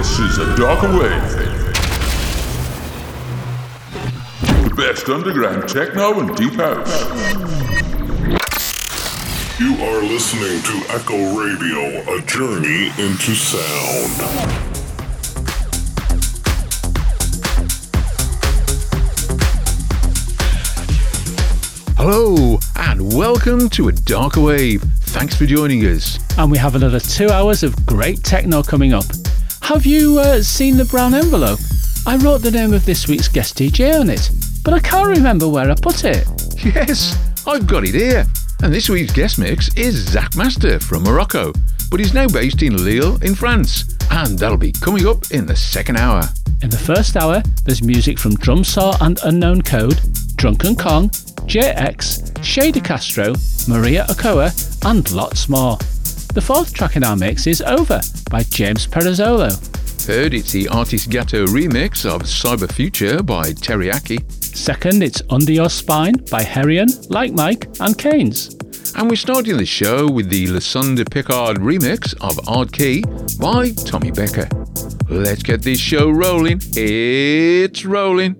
This is a darker wave. The best underground techno and deep house. You are listening to Echo Radio, a journey into sound. Hello, and welcome to A Darker Wave. Thanks for joining us. And we have another two hours of great techno coming up. Have you uh, seen the brown envelope? I wrote the name of this week's guest DJ on it, but I can't remember where I put it. Yes, I've got it here. And this week's guest mix is Zack Master from Morocco, but he's now based in Lille in France. And that'll be coming up in the second hour. In the first hour, there's music from Drumsauw and Unknown Code, Drunken Kong, Jay-x, Shady Castro, Maria Ochoa, and lots more. The fourth track in our mix is Over by James Perazzolo. Third, it's the Artis Gato remix of Cyber Future by Teriaki. Second, it's Under Your Spine by Hereon, Like Mike, and Khainz. And we're starting the show with the Le Son du Picard remix of Hard Key by Tommy Becker. Let's get this show rolling. It's rolling.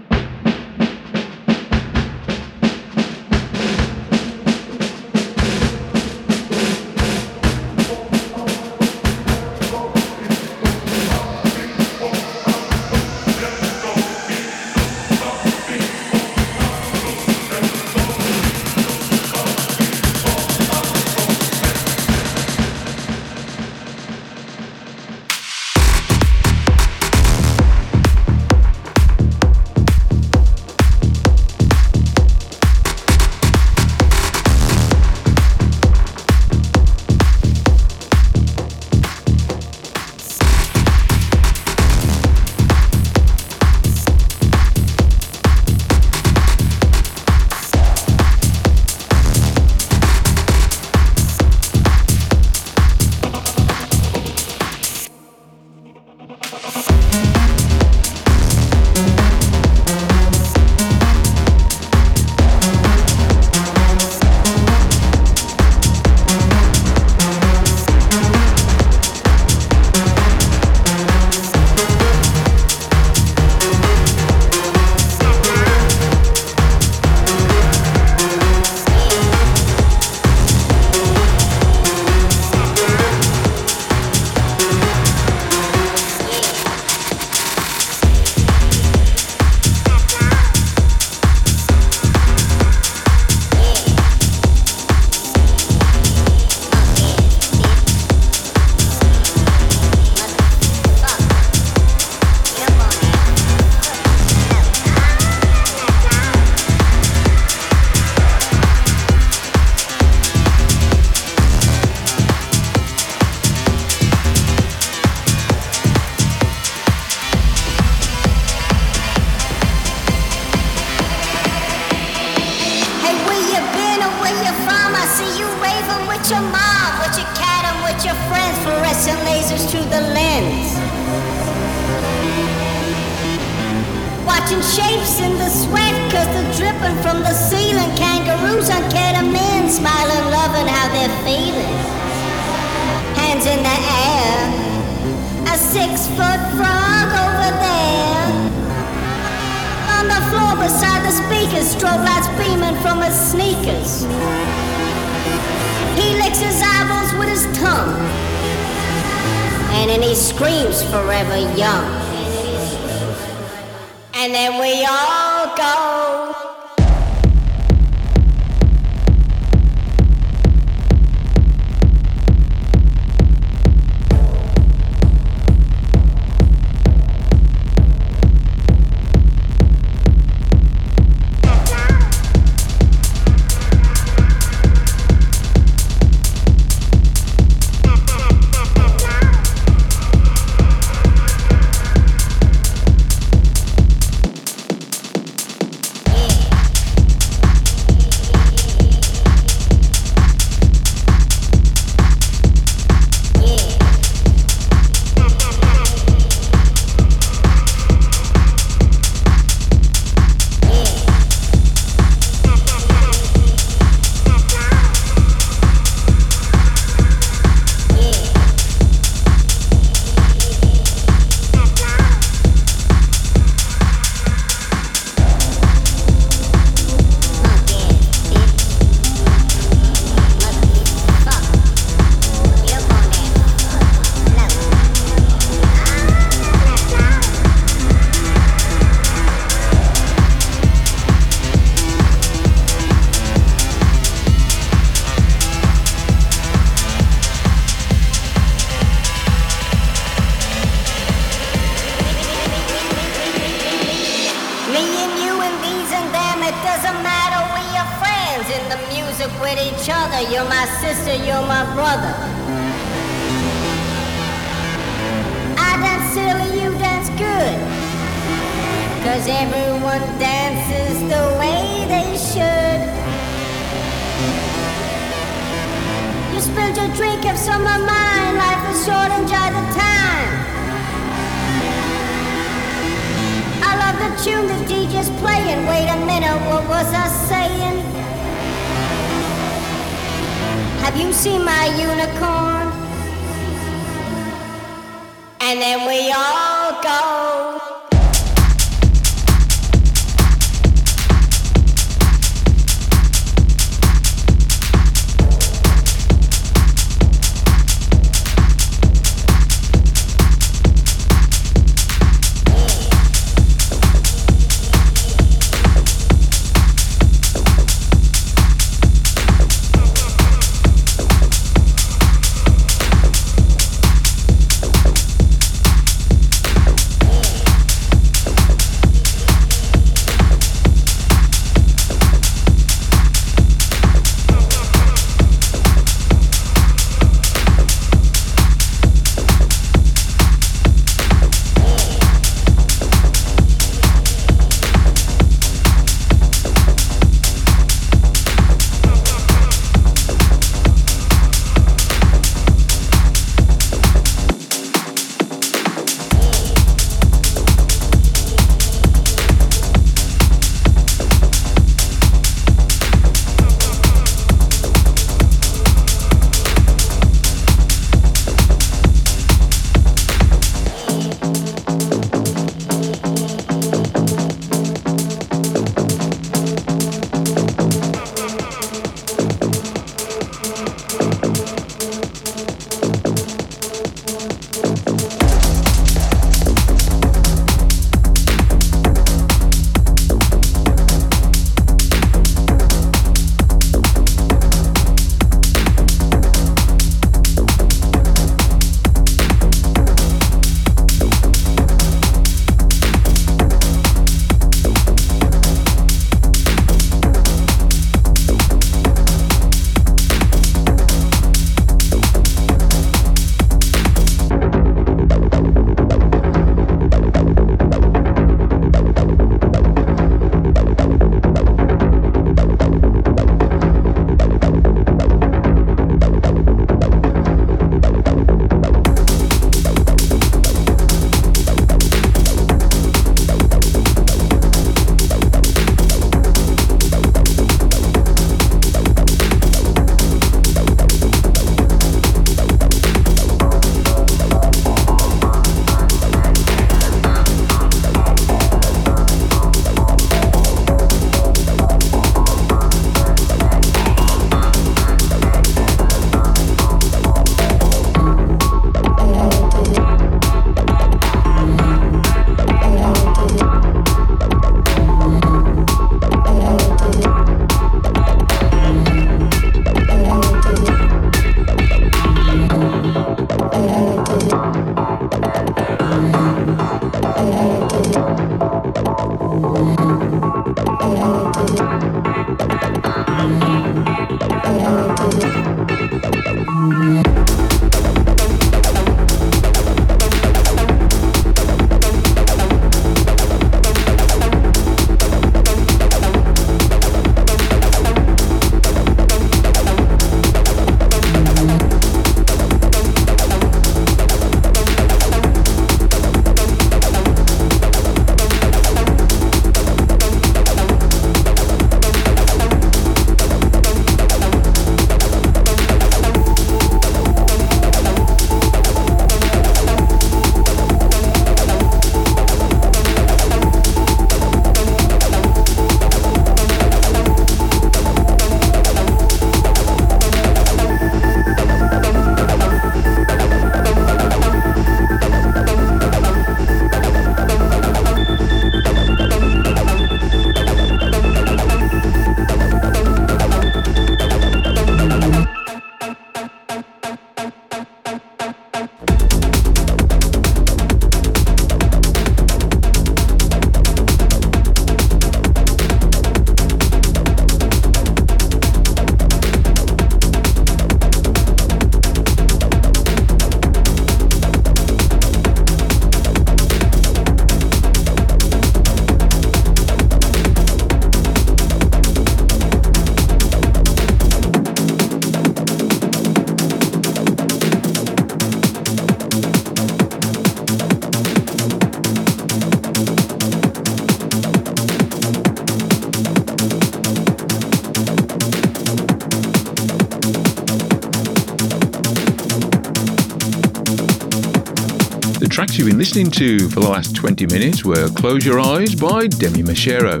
Been listening to for the last 20 minutes were Close Your Eyes by Demi Machero,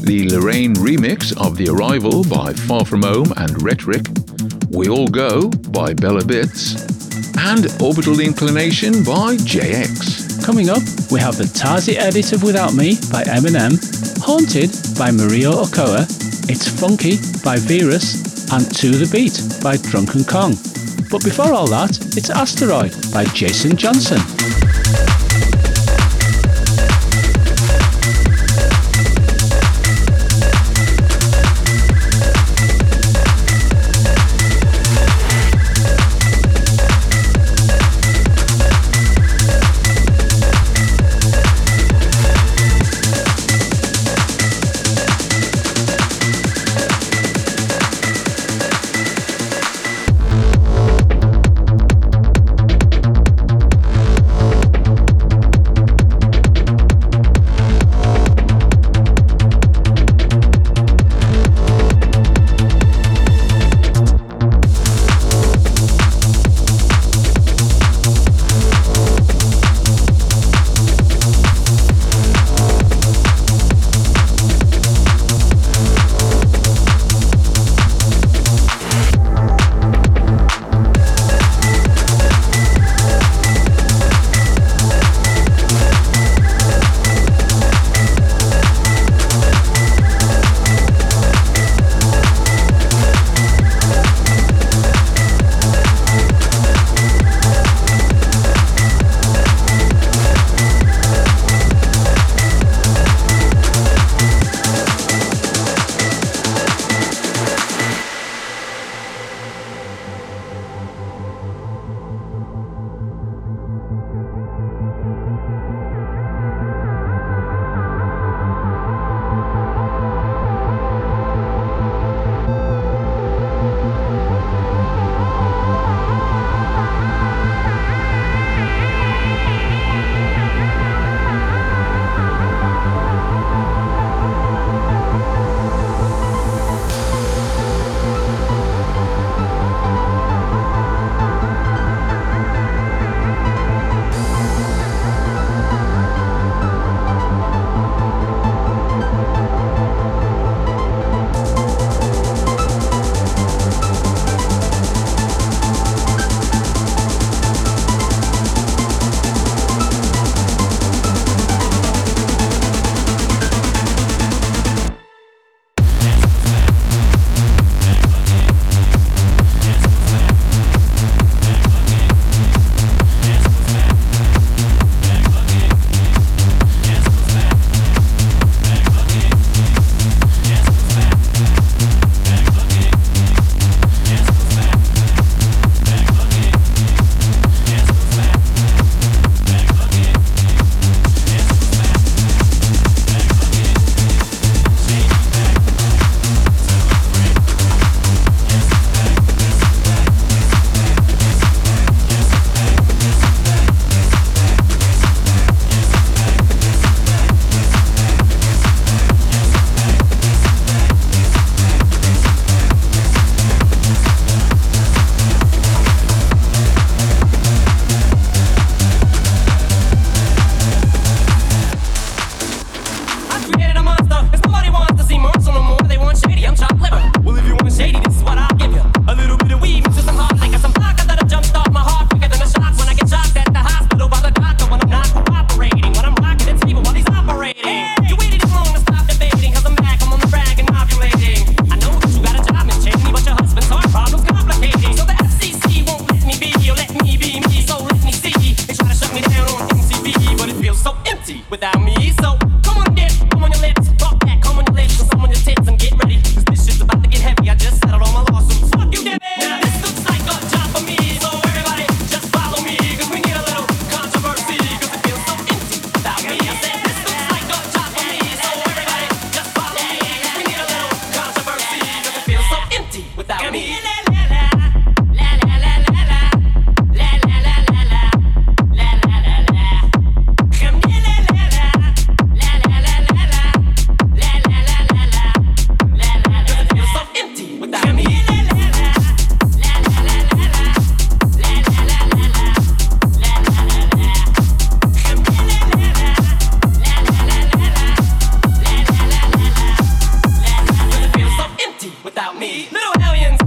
the Lorraine remix of The Arrival by Far From Home and Rhetoric, We All Go by Bella Bits, and Orbital Inclination by Jay-x. Coming up, we have the Tazi edit of Without Me by Eminem, Haunted by Maria Ochoa, It's Funky by Virus, and To The Beat by Drunken Kong. But before all that, it's Asteroid by Jason Johnson. Attention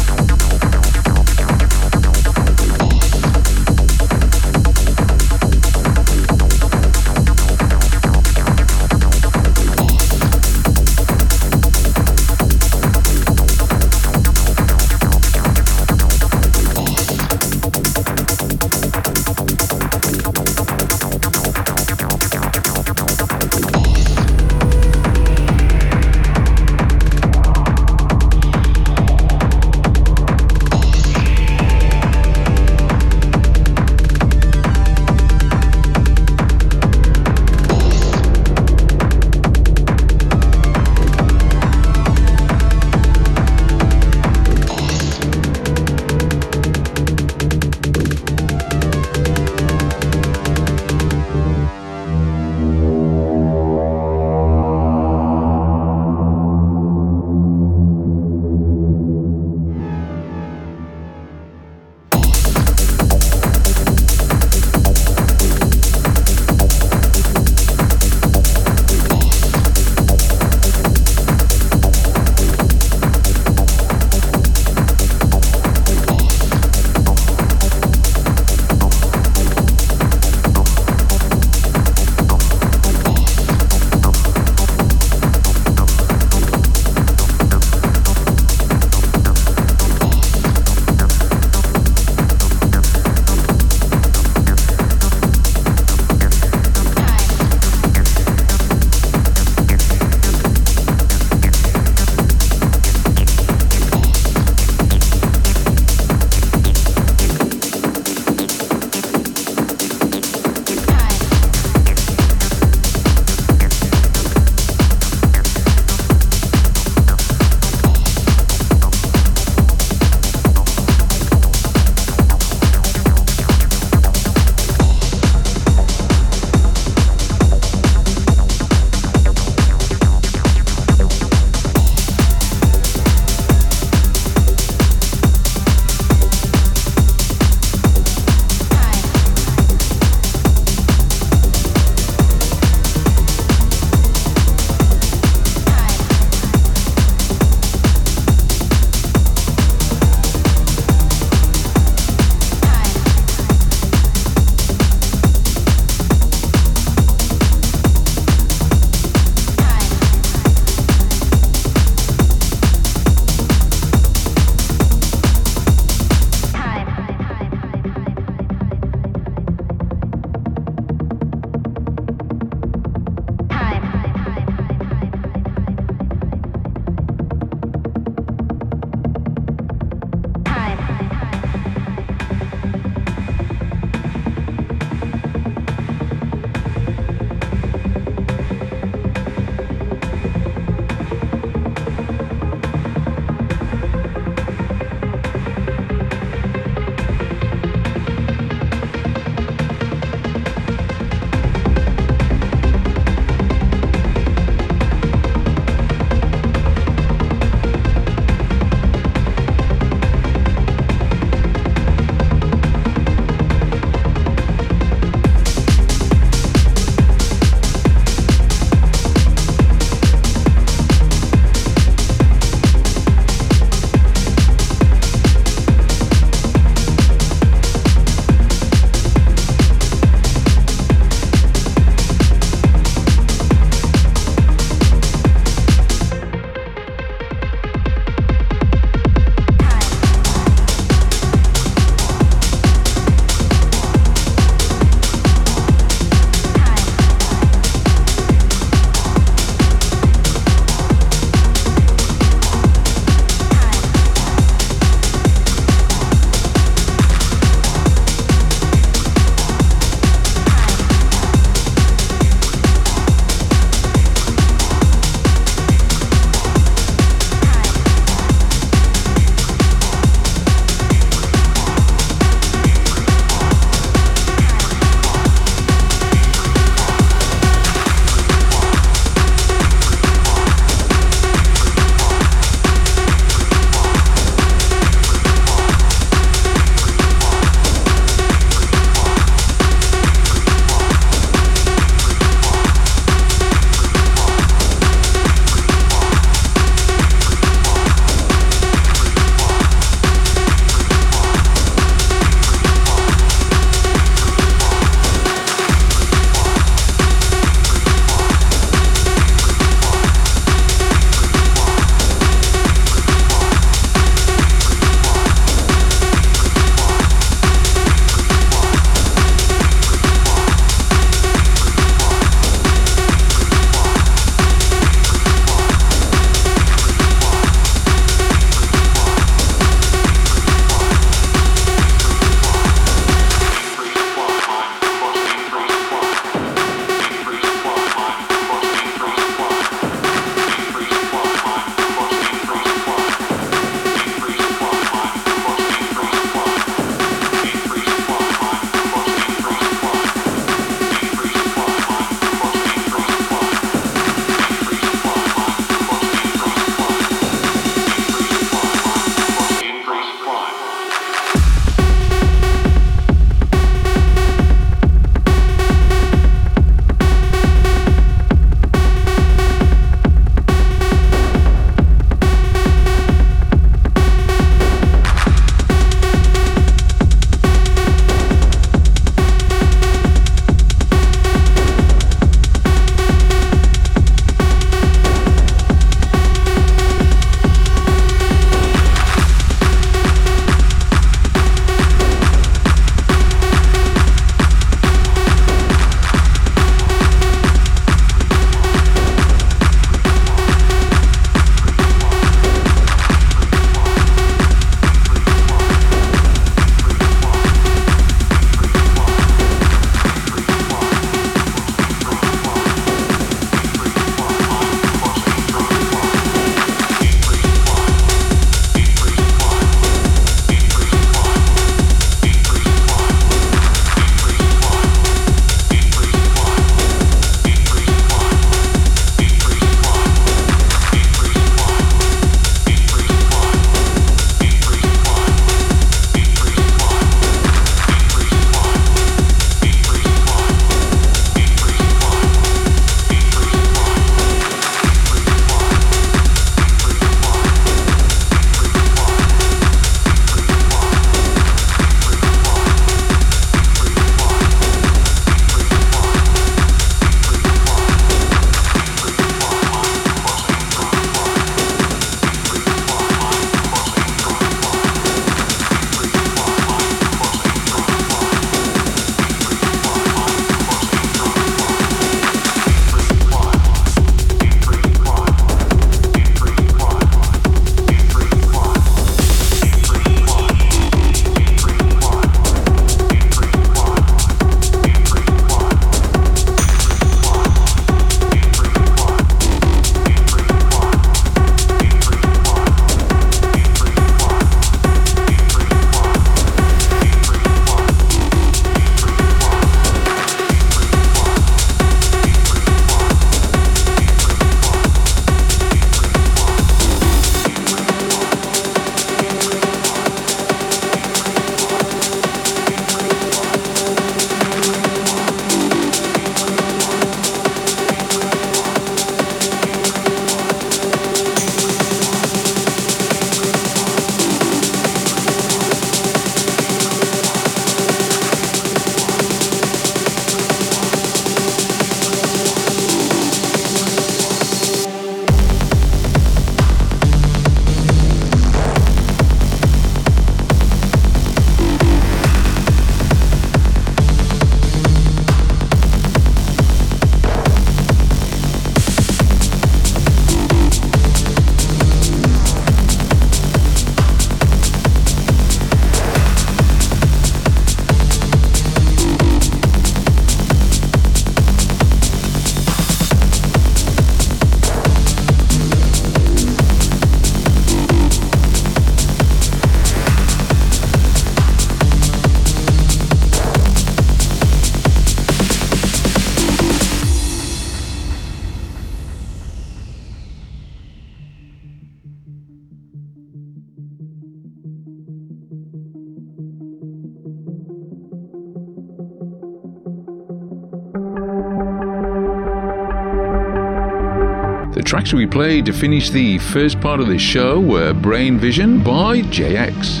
tracks we played to finish the first part of this show were Brain Vision by Jay-x,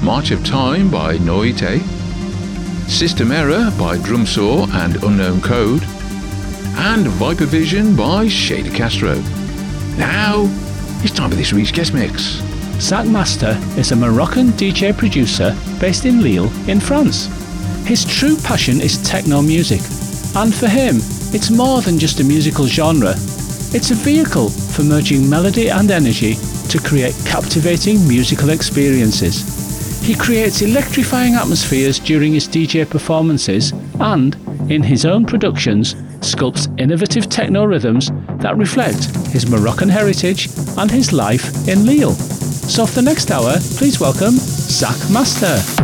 March of Time by Noite, System Error by Drumsauw and Unknown Code, and Viper Vision by Shay de Castro. Now, it's time for this week's guest mix. Zack Master is a Moroccan DJ producer based in Lille, in France. His true passion is techno music, and for him, it's more than just a musical genre. It's a vehicle for merging melody and energy to create captivating musical experiences. He creates electrifying atmospheres during his DJ performances and, in his own productions, sculpts innovative techno rhythms that reflect his Moroccan heritage and his life in Lille. So for the next hour, please welcome Zack Master.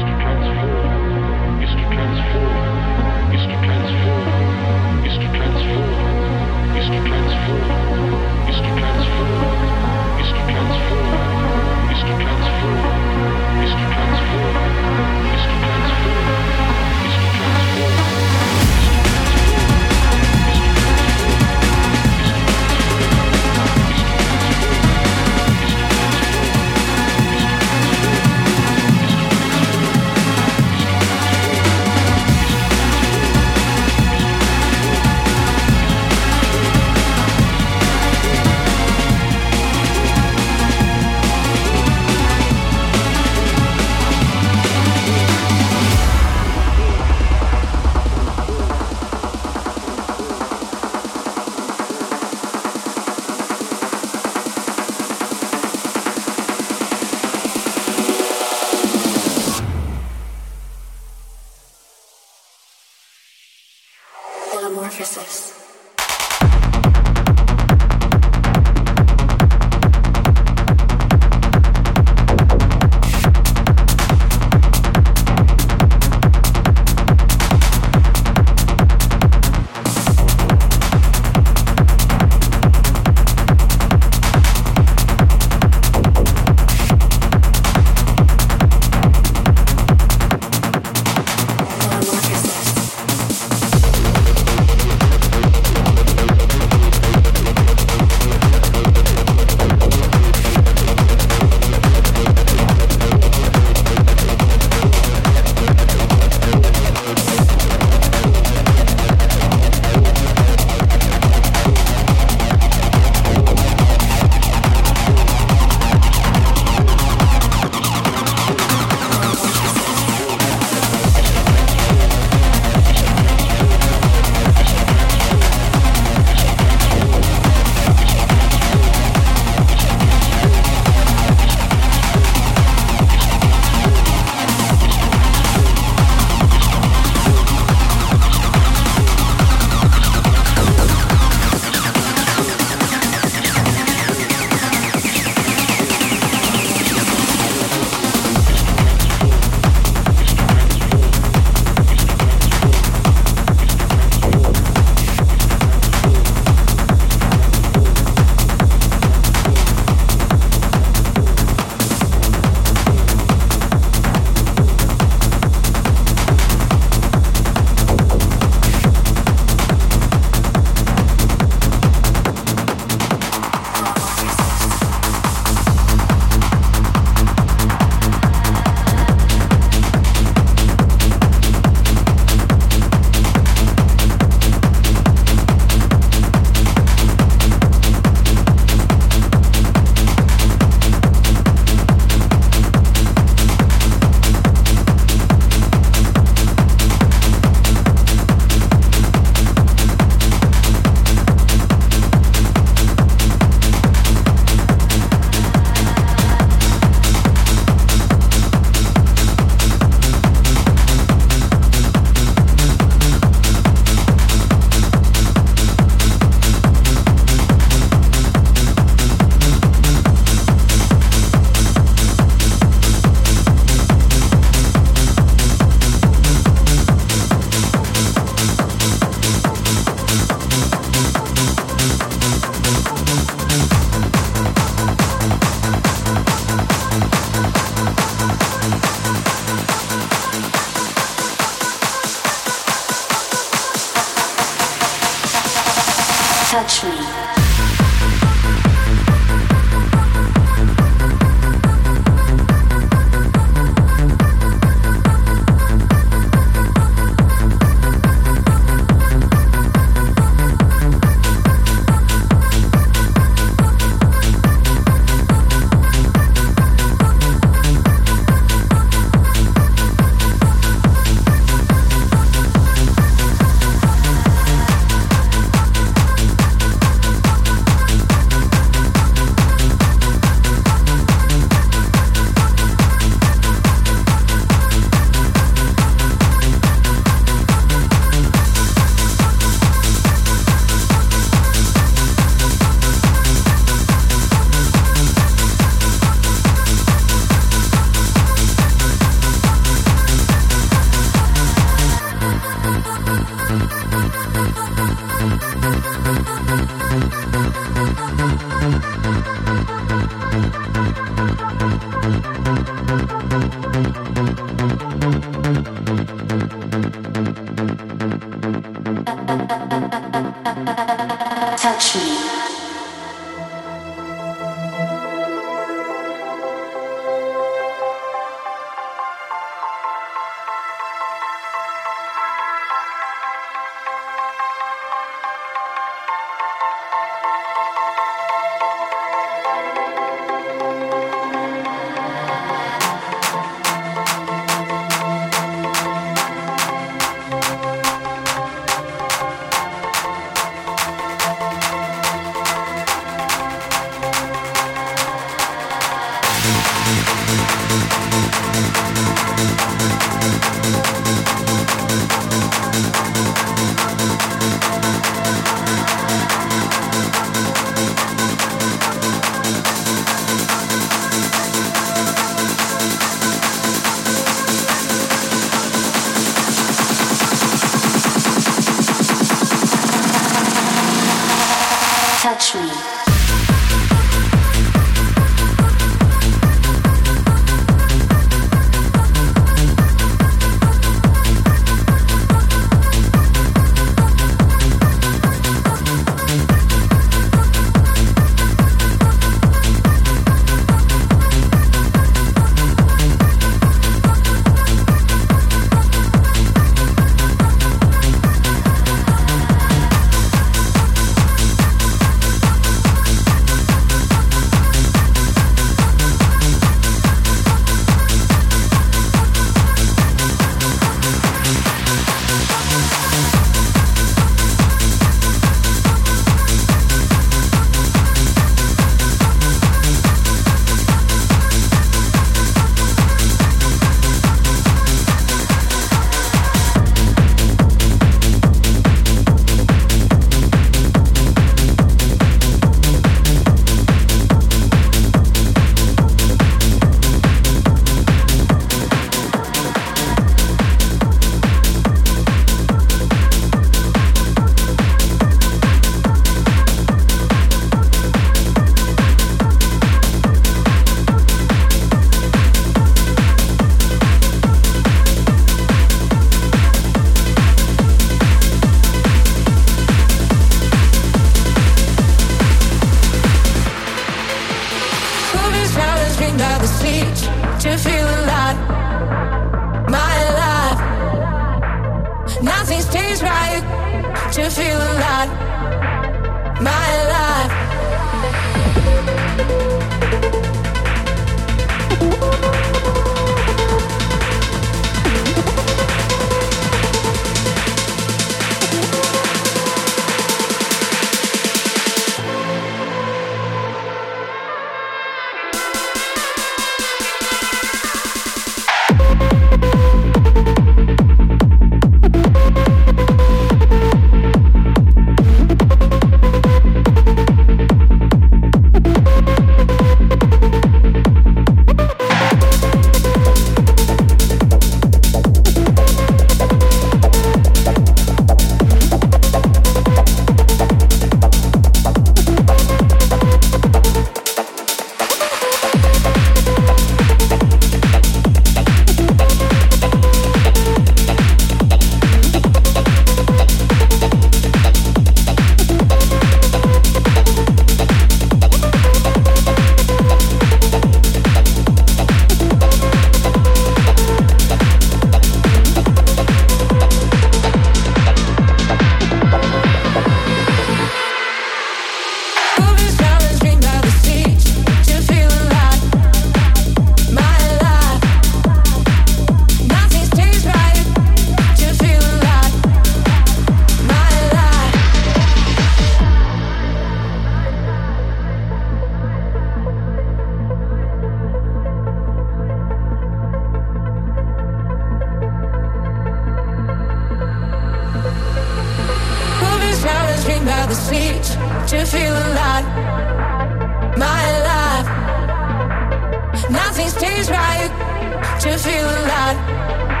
To feel alive.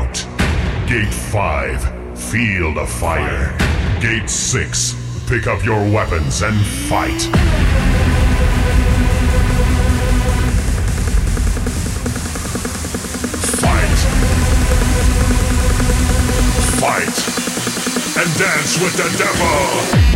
Out. Gate 5, field of fire. Gate 6, pick up your weapons and fight. Fight. Fight. And dance with the devil.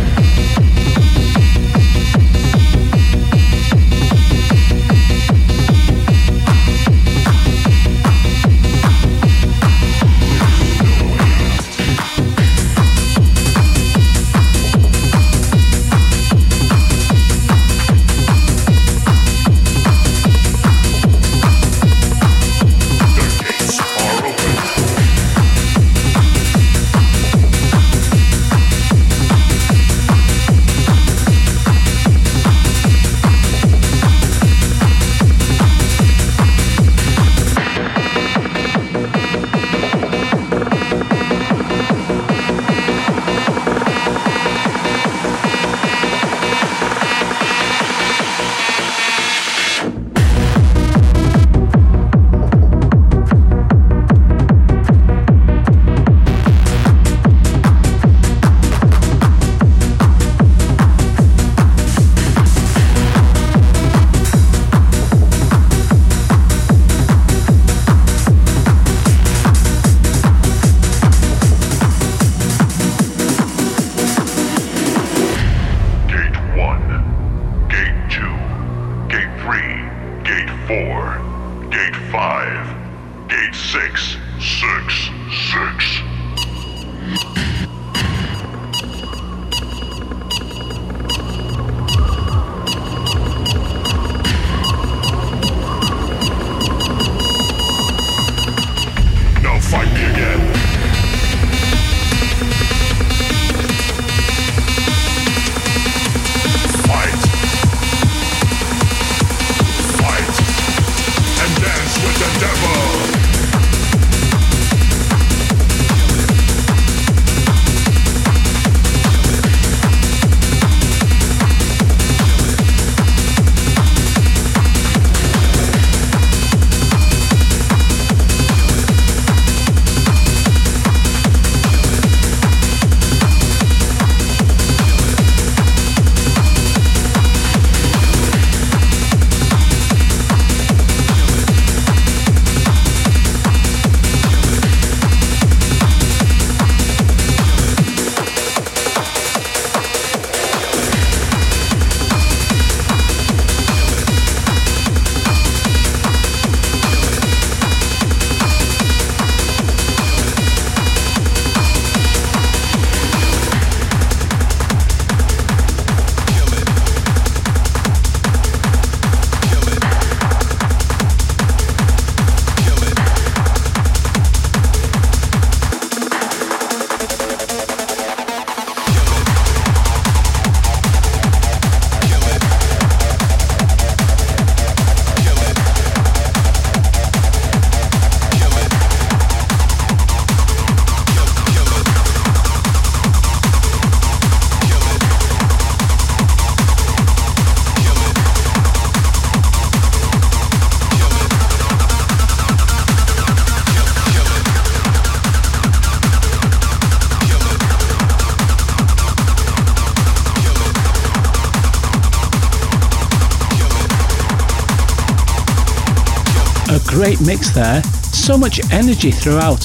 Great mix there, so much energy throughout.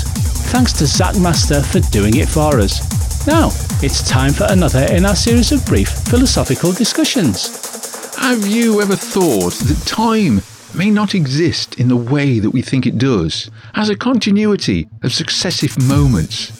Thanks to Zack Master for doing it for us. Now, it's time for another in our series of brief philosophical discussions. Have you ever thought that time may not exist in the way that we think it does, as a continuity of successive moments?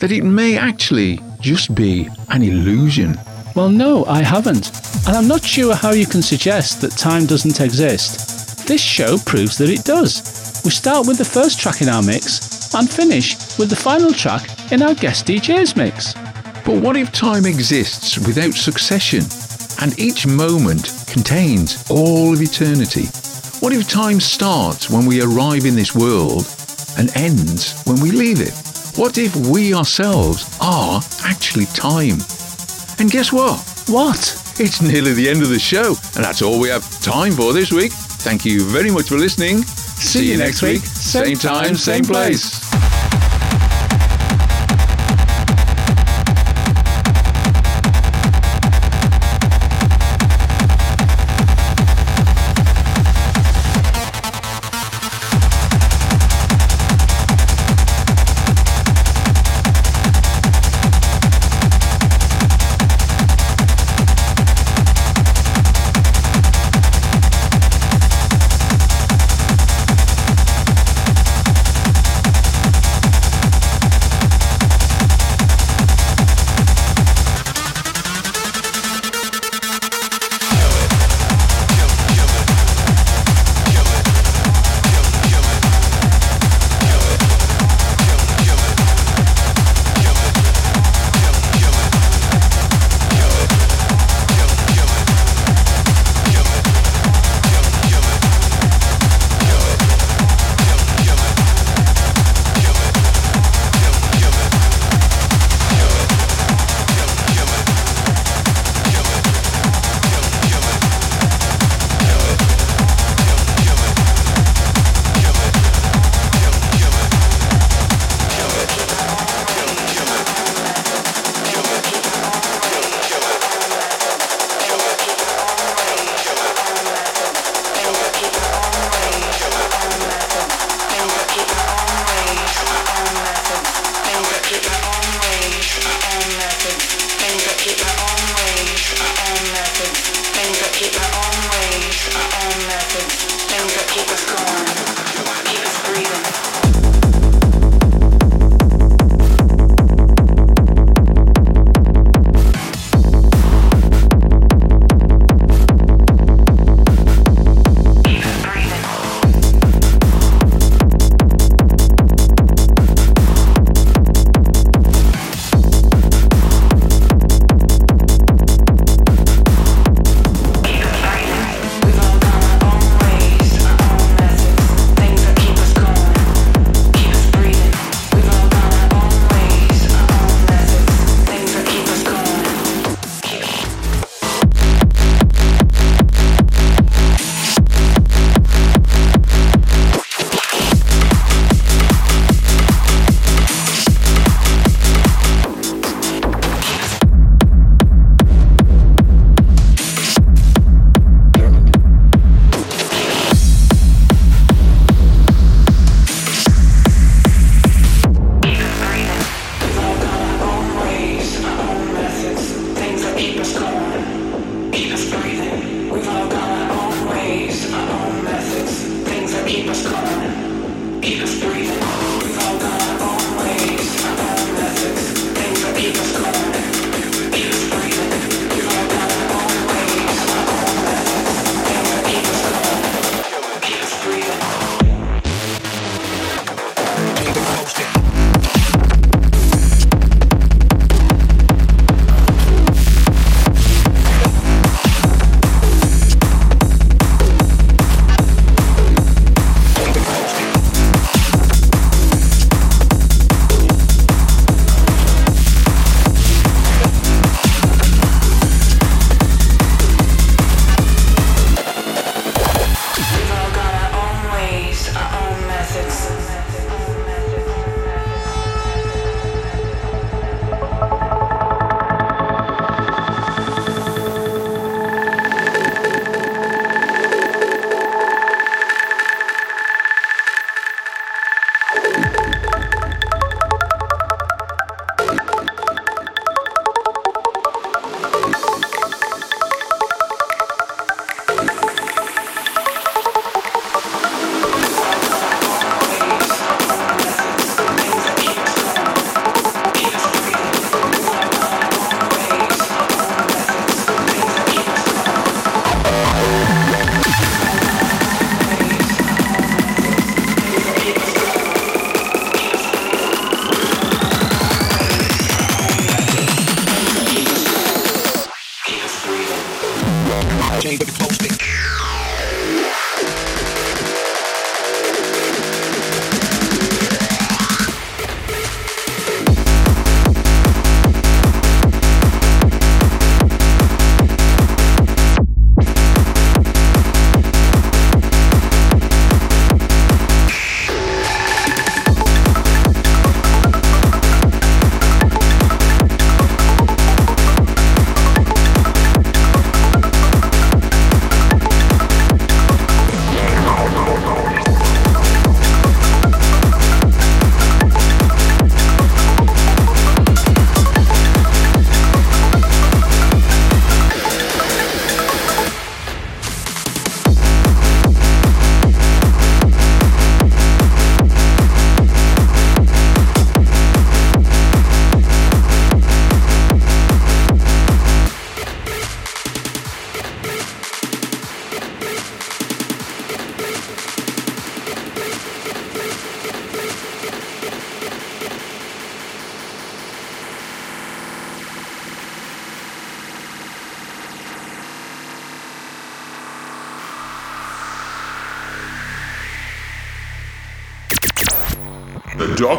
That it may actually just be an illusion? Well, no, I haven't, and I'm not sure how you can suggest that time doesn't exist. This show proves that it does. We start with the first track in our mix and finish with the final track in our guest DJ's mix. But what if time exists without succession, and each moment contains all of eternity? What if time starts when we arrive in this world and ends when we leave it? What if we ourselves are actually time? And guess what? What? It's nearly the end of the show, and that's all we have time for this week. Thank you very much for listening. See, you next week. Same time, same place.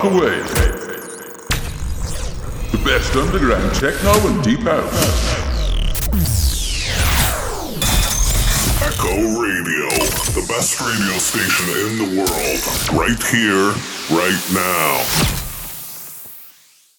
Darker